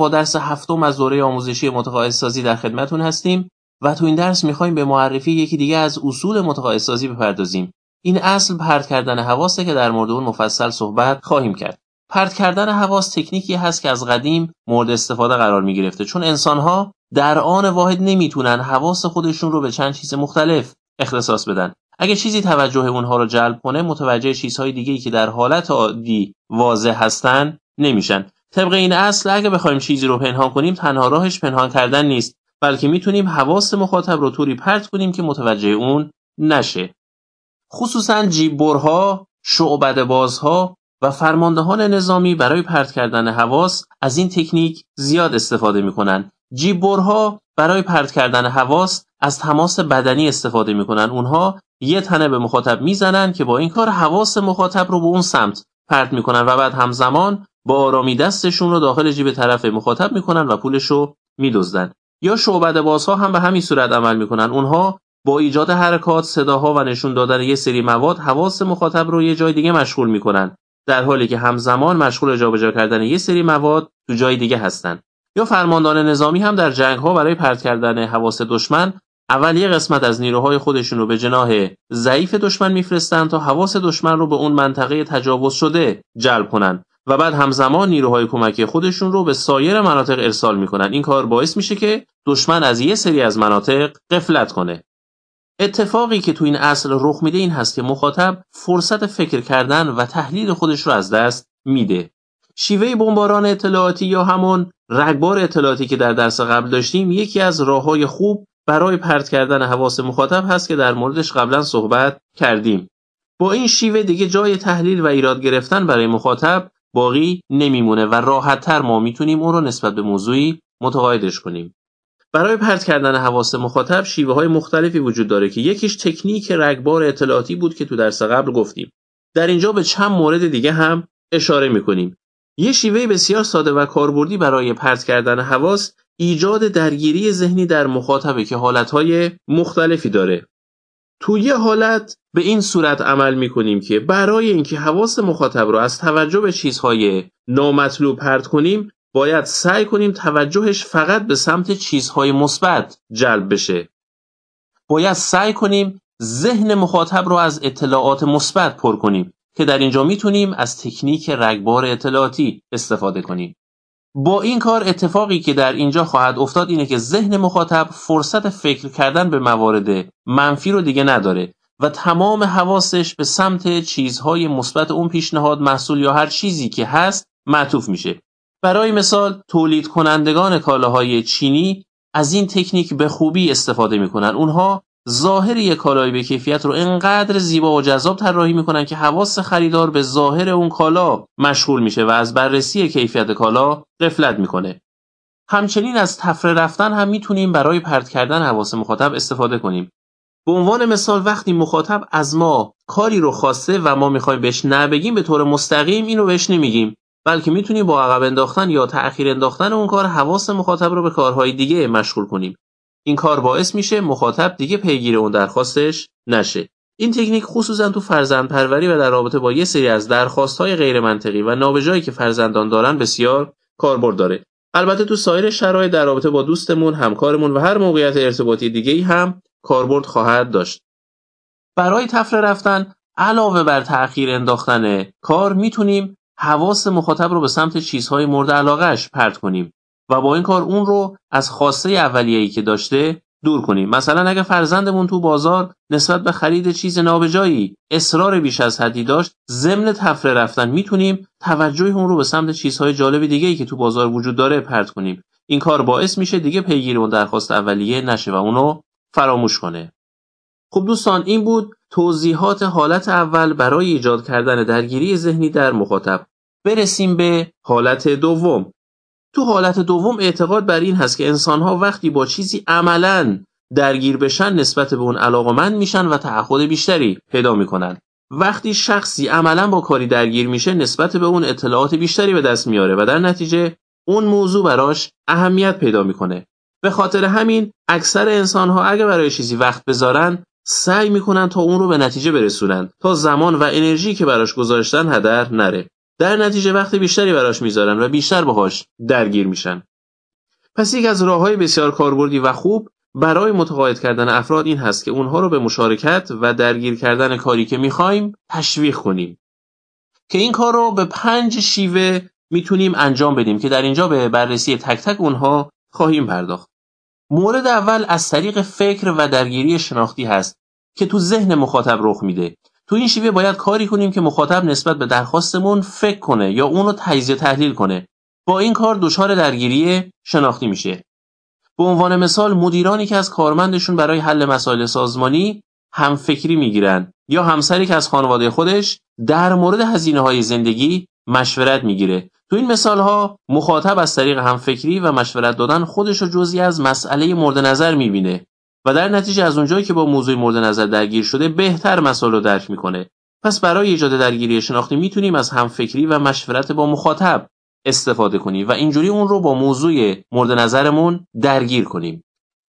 با درس هفتم از دوره آموزشی متقاعدسازی در خدمتون هستیم و تو این درس می‌خوایم به معرفی یکی دیگه از اصول متقاعدسازی بپردازیم. این اصل پرت کردن حواسه که در مورد اون مفصل صحبت خواهیم کرد. پرت کردن حواس تکنیکی هست که از قدیم مورد استفاده قرار می گرفته چون انسانها در آن واحد نمی‌تونن حواس خودشون رو به چند چیز مختلف اختصاص بدن اگه چیزی توجه اونها رو جلب کنه متوجه چیزهای دیگه که در حالت عادی واضح هستن نمیشن طبق این اصل اگه بخوایم چیزی رو پنهان کنیم تنها راهش پنهان کردن نیست بلکه می‌تونیم حواس مخاطب رو طوری پرت کنیم که متوجه اون نشه. خصوصا جیببرها شعبد بازها و فرماندهان نظامی برای پرت کردن حواس از این تکنیک زیاد استفاده می‌کنن. جیببرها برای پرت کردن حواس از تماس بدنی استفاده می‌کنن. اونها یه تنه به مخاطب می‌زنن که با این کار حواس مخاطب رو به اون سمت پرت می‌کنن و بعد همزمان با آرامی دستشون رو داخل جیب طرف مخاطب می‌کنن و پولش رو میدزدن. یا شعبد بازها هم به همین صورت عمل می‌کنن. اونها با ایجاد حرکات صداها و نشون دادن یه سری مواد حواس مخاطب رو یه جای دیگه مشغول می‌کنن. در حالی که همزمان مشغول جابجا کردن یه سری مواد تو جای دیگه هستن. یا فرماندهان نظامی هم در جنگ ها برای پرت کردن حواس دشمن اول یه قسمت از نیروهای خودشون رو به جناه ضعیف دشمن میفرستن تا حواس دشمن رو به اون منطقه تجاوز شده جلب کنن. و بعد همزمان نیروهای کمکی خودشون رو به سایر مناطق ارسال می‌کنن. این کار باعث میشه که دشمن از یه سری از مناطق قفلت کنه. اتفاقی که تو این اصل رخ میده این هست که مخاطب فرصت فکر کردن و تحلیل خودش رو از دست میده. شیوه بمباران اطلاعاتی یا همون رگبار اطلاعاتی که در درس قبل داشتیم یکی از راههای خوب برای پرت کردن حواس مخاطب هست که در موردش قبلا صحبت کردیم. با این شیوه دیگه جای تحلیل و ایراد گرفتن برای مخاطب باقی نمیمونه و راحتتر ما می‌تونیم اون رو نسبت به موضوعی متقاعدش کنیم. برای پرت کردن حواس مخاطب شیوه های مختلفی وجود داره که یکیش تکنیک رگبار اطلاعاتی بود که تو درس قبل گفتیم. در اینجا به چند مورد دیگه هم اشاره می‌کنیم. یه شیوه بسیار ساده و کاربردی برای پرت کردن حواس ایجاد درگیری ذهنی در مخاطبه که حالتهای مختلفی داره. تو یه حالت به این صورت عمل می‌کنیم که برای اینکه حواس مخاطب رو از توجه به چیزهای نامطلوب پرت کنیم باید سعی کنیم توجهش فقط به سمت چیزهای مثبت جلب بشه. باید سعی کنیم ذهن مخاطب رو از اطلاعات مثبت پر کنیم که در اینجا می‌تونیم از تکنیک رگبار اطلاعاتی استفاده کنیم. با این کار اتفاقی که در اینجا خواهد افتاد اینه که ذهن مخاطب فرصت فکر کردن به موارد منفی رو دیگه نداره و تمام حواسش به سمت چیزهای مثبت اون پیشنهاد محصول یا هر چیزی که هست معطوف میشه. برای مثال تولید کنندگان کالاهای چینی از این تکنیک به خوبی استفاده می‌کنن. اونها ظاهر یک کالای به کیفیت رو انقدر زیبا و جذاب طراحی می‌کنن که حواس خریدار به ظاهر اون کالا مشغول میشه و از بررسی کیفیت کالا قفلت می‌کنه. همچنین از تفره رفتن هم می‌تونیم برای پرت کردن حواس مخاطب استفاده کنیم. به عنوان مثال وقتی مخاطب از ما کاری رو خواسته و ما می‌خوایم بهش نبگیم به طور مستقیم اینو بهش نمیگیم بلکه می‌تونیم با عقب انداختن یا تأخیر انداختن اون کار حواس مخاطب رو به کارهای دیگه مشغول کنیم. این کار باعث میشه مخاطب دیگه پیگیر اون درخواستش نشه. این تکنیک خصوصا تو فرزند پروری و در رابطه با یه سری از درخواست های غیر منطقی و نابجایی که فرزندان دارن بسیار کاربرد داره. البته تو سایر شرایط در رابطه با دوستمون همکارمون و هر موقعیت ارتباطی دیگه ای هم کاربرد خواهد داشت. برای تفره رفتن علاوه بر تأخیر انداختن کار می‌تونیم حواس مخاطب رو به سمت چیزهای مورد علاقهش پرت کنیم. و با این کار اون رو از خواسته اولیه‌ای که داشته دور کنیم. مثلا اگه فرزندمون تو بازار نسبت به خرید چیز نابجایی اصرار بیش از حدی داشت ضمن تفره رفتن می‌تونیم توجه اون رو به سمت چیزهای جالب دیگه ای که تو بازار وجود داره پرت کنیم. این کار باعث میشه دیگه پیگیر اون درخواست اولیه نشه و اونو فراموش کنه. خب دوستان این بود توضیحات حالت اول برای ایجاد کردن درگیری ذهنی در مخاطب. برسیم به حالت دوم. تو حالت دوم اعتقاد بر این هست که انسانها وقتی با چیزی عملا درگیر بشن نسبت به اون علاقمند میشن و تعهد بیشتری پیدا می‌کنن. وقتی شخصی عملا با کاری درگیر میشه نسبت به اون اطلاعات بیشتری به دست میاره و در نتیجه اون موضوع براش اهمیت پیدا می‌کنه. به خاطر همین اکثر انسانها اگه برای چیزی وقت بذارن سعی می‌کنن تا اون رو به نتیجه برسونن تا زمان و انرژی که براش گذاشتن هدر نره. در نتیجه وقت بیشتری براش می‌ذارن و بیشتر باهاش درگیر میشن. پس یک از راههای بسیار کاربردی و خوب برای متقاعد کردن افراد این هست که اونها رو به مشارکت و درگیر کردن کاری که می‌خوایم تشویق کنیم. که این کار رو به پنج شیوه می‌تونیم انجام بدیم که در اینجا به بررسی تک تک اونها خواهیم پرداخت. مورد اول از طریق فکر و درگیری شناختی هست که تو ذهن مخاطب رخ میده. تو این شیوه باید کاری کنیم که مخاطب نسبت به درخواستمون فکر کنه یا اون رو تجزیه تحلیل کنه. با این کار دچار درگیری شناختی میشه. به عنوان مثال مدیرانی که از کارمندشون برای حل مسائل سازمانی هم فکری می‌گیرن یا همسری که از خانواده خودش در مورد هزینه های زندگی مشورت می‌گیره. تو این مثال ها مخاطب از طریق همفکری و مشورت دادن خودش رو جزی از مسئله مورد نظر می‌بینه. و در نتیجه از اونجایی که با موضوع مورد نظر درگیر شده بهتر مسائل رو درک می‌کنه. پس برای ایجاد درگیری شناختی می‌تونیم از همفکری و مشورت با مخاطب استفاده کنیم و اینجوری اون رو با موضوع مورد نظرمون درگیر کنیم.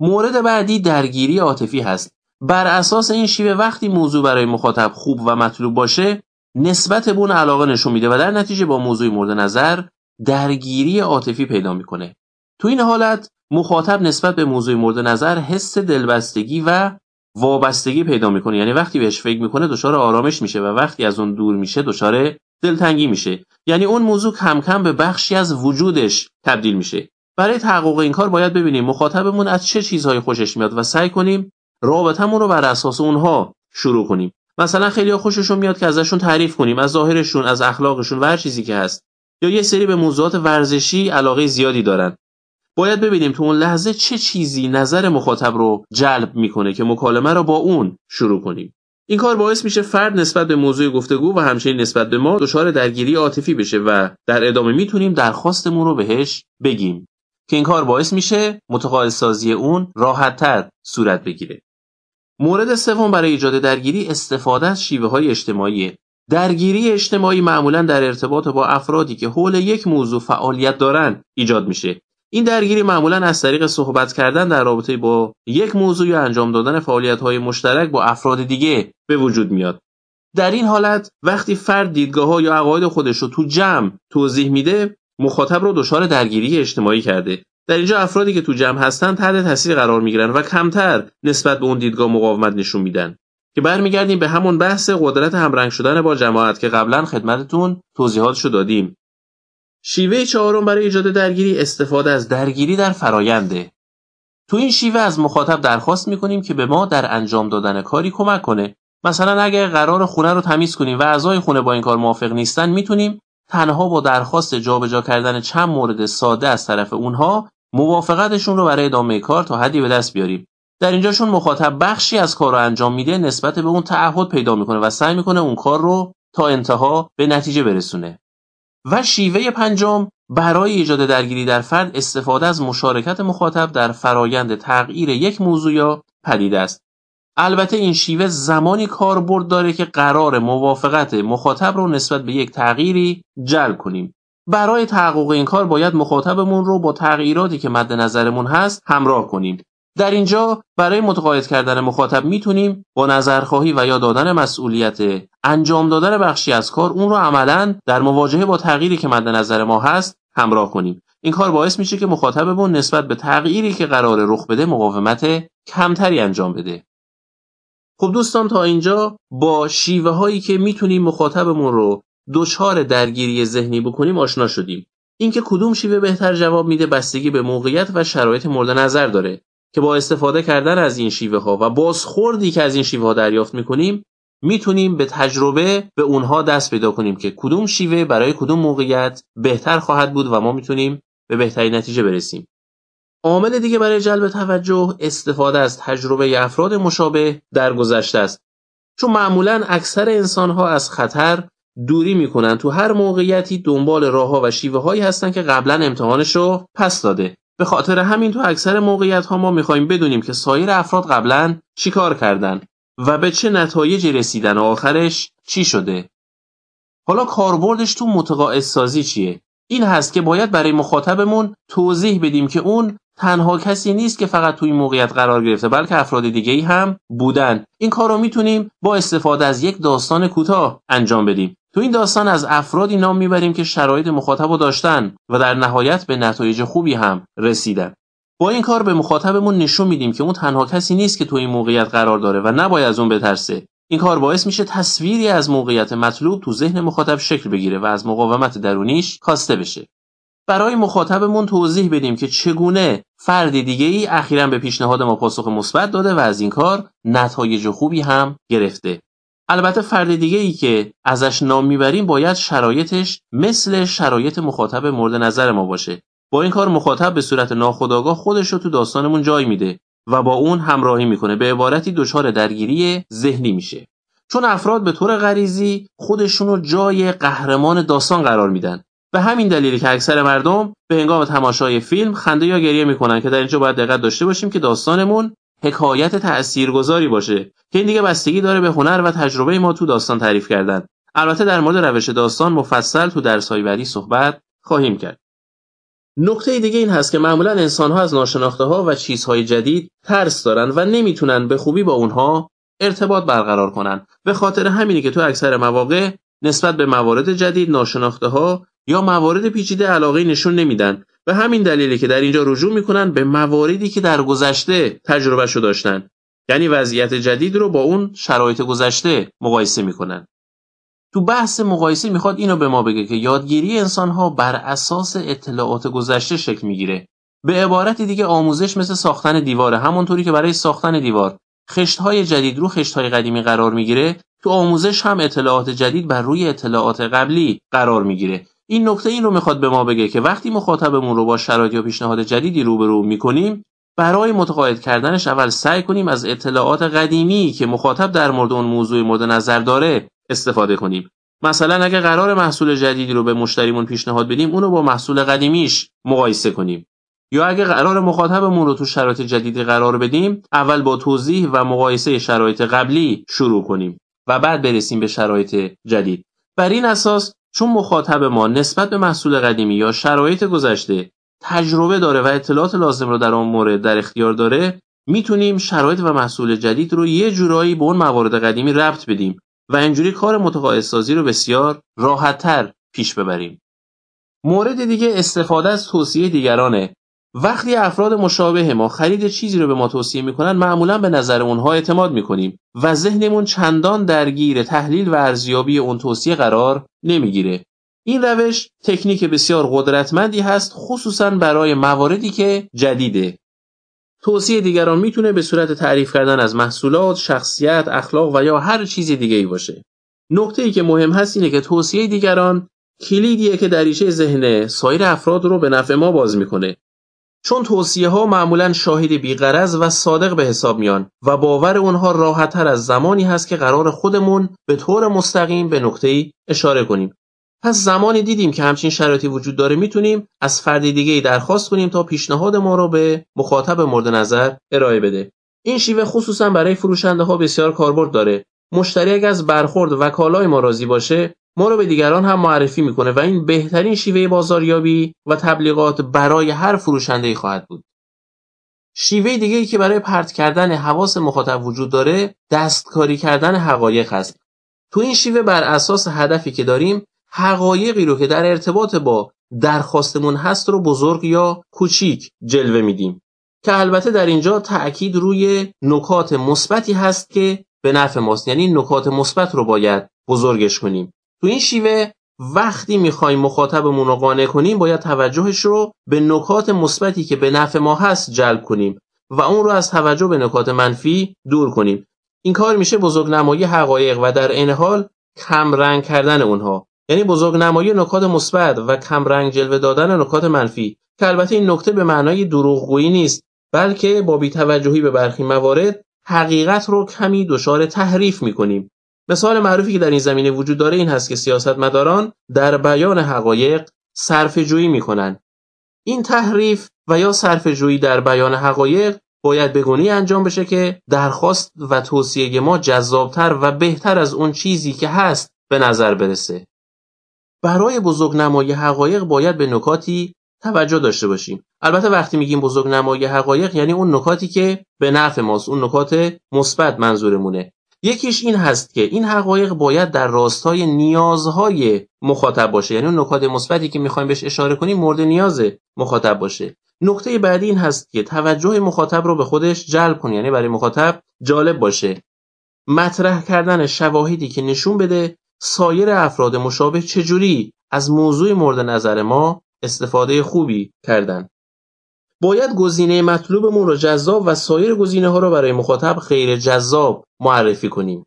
مورد بعدی درگیری عاطفی هست. بر اساس این شیوه وقتی موضوع برای مخاطب خوب و مطلوب باشه نسبت به اون علاقه نشون میده و در نتیجه با موضوع مورد نظر درگیری عاطفی پیدا می‌کنه. تو این حالت مخاطب نسبت به موضوع مورد نظر حس دلبستگی و وابستگی پیدا می‌کنه. یعنی وقتی بهش فکر می‌کنه دچار آرامش میشه و وقتی از اون دور میشه دچار دلتنگی میشه. یعنی اون موضوع کم کم به بخشی از وجودش تبدیل میشه. برای تحقق این کار باید ببینیم مخاطبمون از چه چیزهایی خوشش میاد و سعی کنیم رابطمون رو بر اساس اونها شروع کنیم. مثلا خیلی خوششون میاد که ازشون تعریف کنیم از ظاهرشون از اخلاقشون و هر چیزی که هست. یا یه سری به موضوعات ورزشی علاقه زیادی دارن. باید ببینیم تو اون لحظه چه چیزی نظر مخاطب رو جلب می‌کنه که مکالمه رو با اون شروع کنیم. این کار باعث میشه فرد نسبت به موضوع گفتگو و همچنین نسبت به ما دچار درگیری عاطفی بشه و در ادامه می‌تونیم درخواستمون رو بهش بگیم. که این کار باعث میشه متقاعد سازی اون راحتتر صورت بگیره. مورد سوم برای ایجاد درگیری استفاده از شیوه های اجتماعی. درگیری اجتماعی معمولا در ارتباط با افرادی که حول یک موضوع فعالیت دارند ایجاد میشه. این درگیری معمولا از طریق صحبت کردن در رابطه با یک موضوع یا انجام دادن فعالیت های مشترک با افراد دیگه به وجود میاد. در این حالت وقتی فرد دیدگاه ها یا عقاید خودش رو تو جمع توضیح میده مخاطب رو دچار درگیری اجتماعی کرده. در اینجا افرادی که تو جمع هستن تحت تاثیر قرار می‌گیرن و کمتر نسبت به اون دیدگاه مقاومت نشون میدن. که برمیگردیم به همون بحث قدرت همرنگ شدن با جماعت که قبلا خدمتتون توضیحاتشو دادیم. شیوه چهارم برای ایجاد درگیری استفاده از درگیری در فراینده تو این شیوه از مخاطب درخواست می‌کنیم که به ما در انجام دادن کاری کمک کنه. مثلا اگر قرار خونه رو تمیز کنیم و اعضای خونه با این کار موافق نیستن می‌تونیم تنها با درخواست جابجا کردن چند مورد ساده از طرف اونها موافقتشون رو برای ادامه کار تا حدی به دست بیاریم. در اینجاشون مخاطب بخشی از کار رو انجام میده نسبت به اون تعهد پیدا می‌کنه و سعی می‌کنه اون کار رو تا انتها به نتیجه برسونه. و شیوه پنجم برای ایجاد درگیری در فرد استفاده از مشارکت مخاطب در فرایند تغییر یک موضوع یا پدیده است. البته این شیوه زمانی کاربرد داره که قرار موافقت مخاطب رو نسبت به یک تغییری جلب کنیم. برای تحقق این کار باید مخاطبمون رو با تغییراتی که مد نظرمون هست همراه کنیم. در اینجا برای متقاعد کردن مخاطب می‌تونیم با نظرخواهی و یا دادن مسئولیت انجام دادن بخشی از کار اون رو عملا در مواجهه با تغییری که مد نظر ما هست همراه کنیم. این کار باعث میشه که مخاطبمون نسبت به تغییری که قرار رخ بده مقاومت کمتری انجام بده. خب دوستان تا اینجا با شیوه هایی که می‌تونیم مخاطبمون رو دچار درگیری ذهنی بکنیم آشنا شدیم. اینکه کدوم شیوه بهتر جواب میده بستگی به موقعیت و شرایط مورد نظر داره. که با استفاده کردن از این شیوه ها و بازخوردی که از این شیوه ها دریافت می‌کنیم می‌تونیم به تجربه به اونها دست پیدا کنیم که کدوم شیوه برای کدوم موقعیت بهتر خواهد بود و ما می‌تونیم به بهترین نتیجه برسیم. عامل دیگه برای جلب توجه استفاده از تجربه افراد مشابه در گذشته است. چون معمولا اکثر انسان ها از خطر دوری می‌کنن تو هر موقعیتی دنبال راه ها و شیوه هایی هستن که قبلا امتحانش رو پس داده. به خاطر همین تو اکثر موقعیت ها ما می‌خوایم بدونیم که سایر افراد قبلا چیکار کردن و به چه نتایجی رسیدن و آخرش چی شده. حالا کاربردش تو متقاعد سازی چیه؟ این هست که باید برای مخاطبمون توضیح بدیم که اون تنها کسی نیست که فقط توی موقعیت قرار گرفته بلکه افراد دیگه هم بودن. این کار رو می‌تونیم با استفاده از یک داستان کوتاه انجام بدیم. تو این داستان از افرادی نام می‌بریم که شرایط مخاطب رو داشتن و در نهایت به نتایج خوبی هم رسیدن. با این کار به مخاطبمون نشون میدیم که اون تنها کسی نیست که تو این موقعیت قرار داره و نباید از اون بترسه. این کار باعث میشه تصویری از موقعیت مطلوب تو ذهن مخاطب شکل بگیره و از مقاومت درونیش کاسته بشه. برای مخاطبمون توضیح بدیم که چگونه فرد دیگه ای اخیرا به پیشنهاد ما پاسخ مثبت داده و از این کار نتایج خوبی هم گرفته. البته فرد دیگه ای که ازش نام می‌بریم باید شرایطش مثل شرایط مخاطب مورد نظر ما باشه. با این کار مخاطب به صورت ناخودآگاه خودش رو تو داستانمون جای میده و با اون همراهی می‌کنه. به عبارتی دچار درگیری ذهنی میشه. چون افراد به طور غریزی خودشون رو جای قهرمان داستان قرار میدن. به همین دلیلی که اکثر مردم به هنگام تماشای فیلم خنده یا گریه می‌کنن که در اینجا باید دقت داشته باشیم که داستانمون حکایت تاثیرگذاری باشه که این دیگه بستگی داره به هنر و تجربه ما تو داستان تعریف کردن. البته در مورد روش داستان مفصل تو درس‌های بعدی صحبت خواهیم کرد. نکته دیگه این هست که معمولا انسانها از ناشناخته ها و چیزهای جدید ترس دارن و نمی‌تونن به خوبی با اونها ارتباط برقرار کنن. به خاطر همینی که تو اکثر مواقع نسبت به موارد جدید ناشناخته ها یا موارد پیچیده علاقه نشون نمیدن به همین دلیلی که در اینجا رجوع می‌کنن به مواردی که در گذشته تجربهشو داشتن. یعنی وضعیت جدید رو با اون شرایط گذشته مقایسه می‌کنن. تو بحث مقایسه می‌خواد اینو به ما بگه که یادگیری انسانها بر اساس اطلاعات گذشته شکل می‌گیره. به عبارت دیگه آموزش مثل ساختن دیواره همونطوری که برای ساختن دیوار خشتهای جدید رو خشتهای قدیمی قرار می‌گیره تو آموزش هم اطلاعات جدید بر روی اطلاعات قبلی قرار می‌گیره. این نکته این رو می‌خواد به ما بگه که وقتی مخاطبمون رو با شرایط یا پیشنهاد جدیدی روبرو می‌کنیم برای متقاعد کردنش اول سعی کنیم از اطلاعات قدیمی که مخاطب در مورد اون موضوع مورد نظر داره استفاده کنیم. مثلا اگه قرار محصول جدیدی رو به مشتریمون پیشنهاد بدیم اونو با محصول قدیمیش مقایسه کنیم. یا اگه قرار مخاطبمون رو تو شرایط جدیدی قرار بدیم اول با توضیح و مقایسه شرایط قبلی شروع کنیم و بعد برسیم به شرایط جدید. بر این اساس چون مخاطب ما نسبت به محصول قدیمی یا شرایط گذشته تجربه داره و اطلاعات لازم رو در آن مورد در اختیار داره می‌تونیم شرایط و محصول جدید رو یه جورایی به اون موارد قدیمی ربط بدیم و اینجوری کار متقاعدسازی رو بسیار راحتتر پیش ببریم. مورد دیگه استفاده از توصیه دیگرانه. وقتی افراد مشابه ما خرید چیزی رو به ما توصیه می‌کنن معمولا به نظر اونها اعتماد می‌کنیم و ذهنمون چندان درگیر تحلیل و ارزیابی اون توصیه قرار نمی‌گیره. این روش تکنیک بسیار قدرتمندی هست خصوصا برای مواردی که جدیده توصیه دیگران می‌تونه به صورت تعریف کردن از محصولات، شخصیت، اخلاق و یا هر چیز دیگه ای باشه. نکته ای که مهم هست اینه که توصیه دیگران کلیدیه که دریچه ذهن سایر افراد رو به نفع ما باز می‌کنه. چون توصیه ها معمولا شاهد بیغرض و صادق به حساب میان و باور اونها راحتتر از زمانی هست که قرار خودمون به طور مستقیم به نکته ای اشاره کنیم. پس زمانی دیدیم که همچین شرایطی وجود داره می‌تونیم از فرد دیگه ای درخواست کنیم تا پیشنهاد ما رو به مخاطب مورد نظر ارائه بده این شیوه خصوصا برای فروشنده ها بسیار کاربرد داره مشتری اگر از برخورد و کالای ما راضی باشه ما رو به دیگران هم معرفی می‌کنه و این بهترین شیوه بازاریابی و تبلیغات برای هر فروشنده خواهد بود. شیوه دیگه ای که برای پرت کردن حواس مخاطب وجود داره دستکاری کردن حقایق هست تو این شیوه بر اساس هدفی که داریم حقایقی رو که در ارتباط با درخواستمون هست رو بزرگ یا کوچیک جلوه میدیم. که البته در اینجا تأکید روی نکات مثبتی هست که به نفع ماست. یعنی نکات مثبت رو باید بزرگش کنیم. تو این شیوه وقتی می‌خوایم مخاطبمون رو قانع کنیم باید توجهش رو به نکات مثبتی که به نفع ما هست جلب کنیم و اون رو از توجه به نکات منفی دور کنیم. این کار میشه بزرگ نمایی حقایق و در این حال کم رنگ کردن اونها. یعنی بزرگ نمایی نکات مثبت و کمرنگ جلوه دادن نکات منفی. که البته این نکته به معنای دروغگویی نیست بلکه با بیتوجهی به برخی موارد حقیقت رو کمی دچار تحریف می‌کنیم. مثال معروفی که در این زمینه وجود داره این هست که سیاستمداران در بیان حقایق صرف جویی می‌کنن. این تحریف و یا صرف جویی در بیان حقایق باید به انجام بشه که درخواست و توصیه ما جذابتر و بهتر از اون چیزی که هست به نظر برسه. برای نمای حقایق باید به نکاتی توجه داشته باشیم. البته وقتی میگیم نمای حقایق یعنی اون نکاتی که به نفع ماست اون نکات مثبت منظورمونه. یکیش این هست که این حقایق باید در راستای نیازهای مخاطب باشه. یعنی اون نکات مثبتی که می‌خوایم بهش اشاره کنیم مورد نیاز مخاطب باشه. نکته بعدی این هست که توجه مخاطب رو به خودش جلب کنه یعنی برای مخاطب جالب باشه. مطرح کردن شواهدی که نشون بده سایر افراد مشابه چجوری از موضوع مورد نظر ما استفاده خوبی کردن. باید گزینه مطلوبمون رو جذاب و سایر گزینه ها رو برای مخاطب غیر جذاب معرفی کنیم.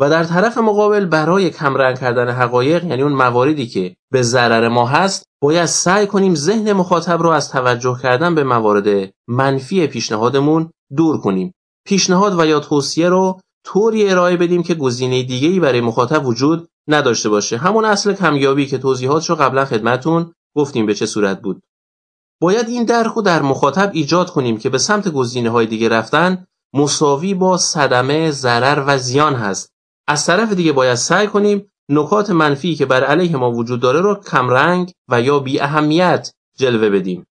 و در طرف مقابل برای کمرنگ کردن حقایق یعنی اون مواردی که به ضرر ما هست باید سعی کنیم ذهن مخاطب رو از توجه کردن به موارد منفی پیشنهادمون دور کنیم. پیشنهاد و یا توصیه رو طوری ارائه بدیم که گزینه دیگه‌ای برای مخاطب وجود نداشته باشه. همون اصل کمیابی که توضیحاتش رو قبلا خدمتون گفتیم به چه صورت بود. باید این درک در مخاطب ایجاد کنیم که به سمت گزینه های دیگه رفتن مساوی با صدمه ضرر و زیان هست. از طرف دیگه باید سعی کنیم نکات منفی که بر علیه ما وجود داره رو کمرنگ و یا بی اهمیت جلوه بدیم.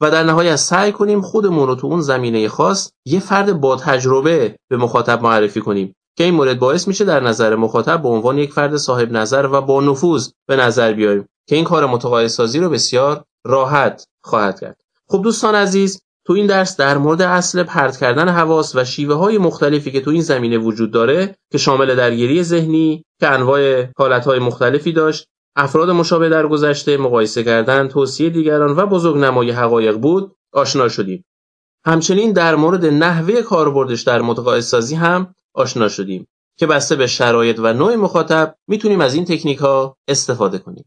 و در نهایت سعی کنیم خودمون رو تو اون زمینه خاص یه فرد با تجربه به مخاطب معرفی کنیم که این مورد باعث میشه در نظر مخاطب به عنوان یک فرد صاحب نظر و با نفوذ به نظر بیاییم که این کار متقاعدسازی رو بسیار راحت خواهد کرد. خب دوستان عزیز تو این درس در مورد اصل پرت کردن حواس و شیوه های مختلفی که تو این زمینه وجود داره که شامل درگیری ذهنی که انواع حالت های مختلفی داشت افراد مشابه در گذشته مقایسه کردن توصیه دیگران و بزرگ نمای حقایق بود آشنا شدیم. همچنین در مورد نحوه کاربردش در متقاعدسازی هم آشنا شدیم که بسته به شرایط و نوع مخاطب می‌تونیم از این تکنیک ها استفاده کنیم.